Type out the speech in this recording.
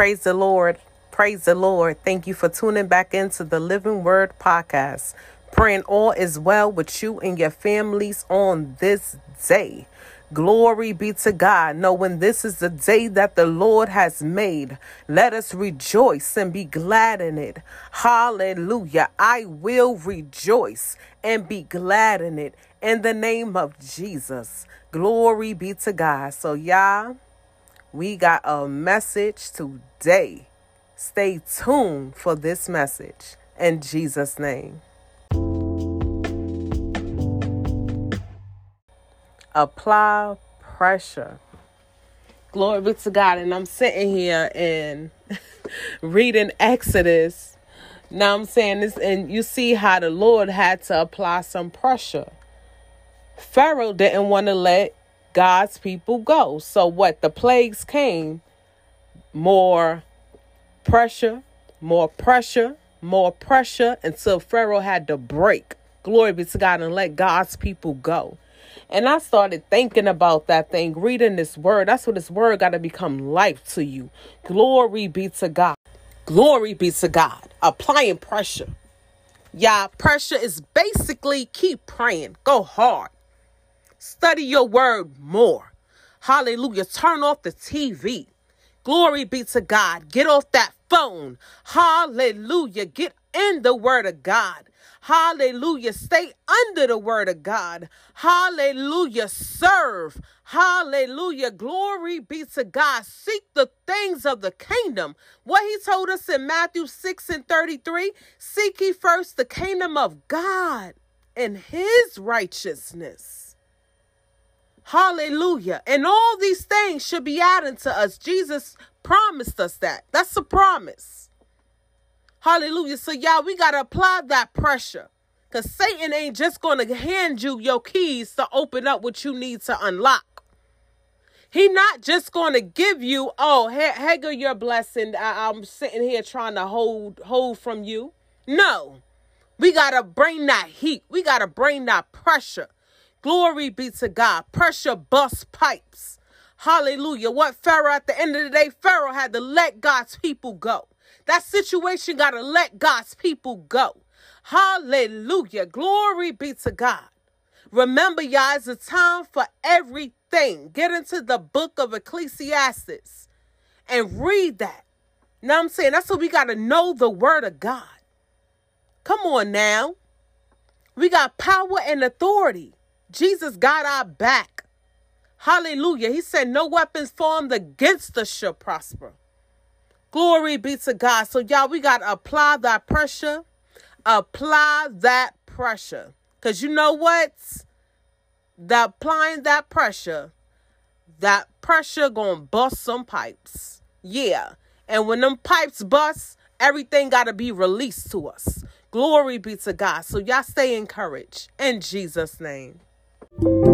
Praise the Lord. Praise the Lord. Thank you for tuning back into the Living Word podcast. Praying all is well with you and your families on this day. Glory be to God, knowing this is the day that the Lord has made. Let us rejoice and be glad in it. Hallelujah. I will rejoice and be glad in it in the name of Jesus. Glory be to God. So, y'all, we got a message today. Stay tuned for this message in Jesus' name. apply pressure. Glory be to God. And I'm sitting here and reading Exodus. Now I'm saying this, and you see how the Lord had to apply some pressure. Pharaoh didn't want to let God's people go. So what? The plagues came. More pressure, more pressure, more pressure until Pharaoh had to break. Glory be to God and let God's people go. And I started thinking about that thing, reading this word. That's what this word got to become life to you. Glory be to God. Glory be to God. Applying pressure. Yeah, pressure is basically keep praying. Go hard. Study your word more. Hallelujah. Turn off the TV. Glory be to God. Get off that phone. Hallelujah. Get in the word of God. Hallelujah. Stay under the word of God. Hallelujah. Serve. Hallelujah. Glory be to God. Seek the things of the kingdom. What he told us in Matthew 6 and 33 seek ye first the kingdom of God and his righteousness. Hallelujah. And all these things should be added to us. Jesus promised us that. That's a promise. Hallelujah. So, y'all, we got to apply that pressure. Because Satan ain't just going to hand you your keys to open up what you need to unlock. He not just going to give you, oh, here, go your blessing. I, I'm sitting here trying to hold hold from you. No. We got to bring that heat. We got to bring that pressure. Glory be to God. Pressure bust pipes. Hallelujah. What Pharaoh, at the end of the day, Pharaoh had to let God's people go. That situation got to let God's people go. Hallelujah. Glory be to God. Remember, y'all, it's a time for everything. Get into the book of Ecclesiastes and read that. Now I'm saying that's what we got to know the word of God. Come on now. We got power and authority. Jesus got our back. Hallelujah. He said, No weapons formed against us shall prosper. Glory be to God. So, y'all, we got to apply that pressure. Apply that pressure. Because you know what? The applying that pressure, that pressure going to bust some pipes. Yeah. And when them pipes bust, everything got to be released to us. Glory be to God. So, y'all stay encouraged in Jesus' name. Thank you.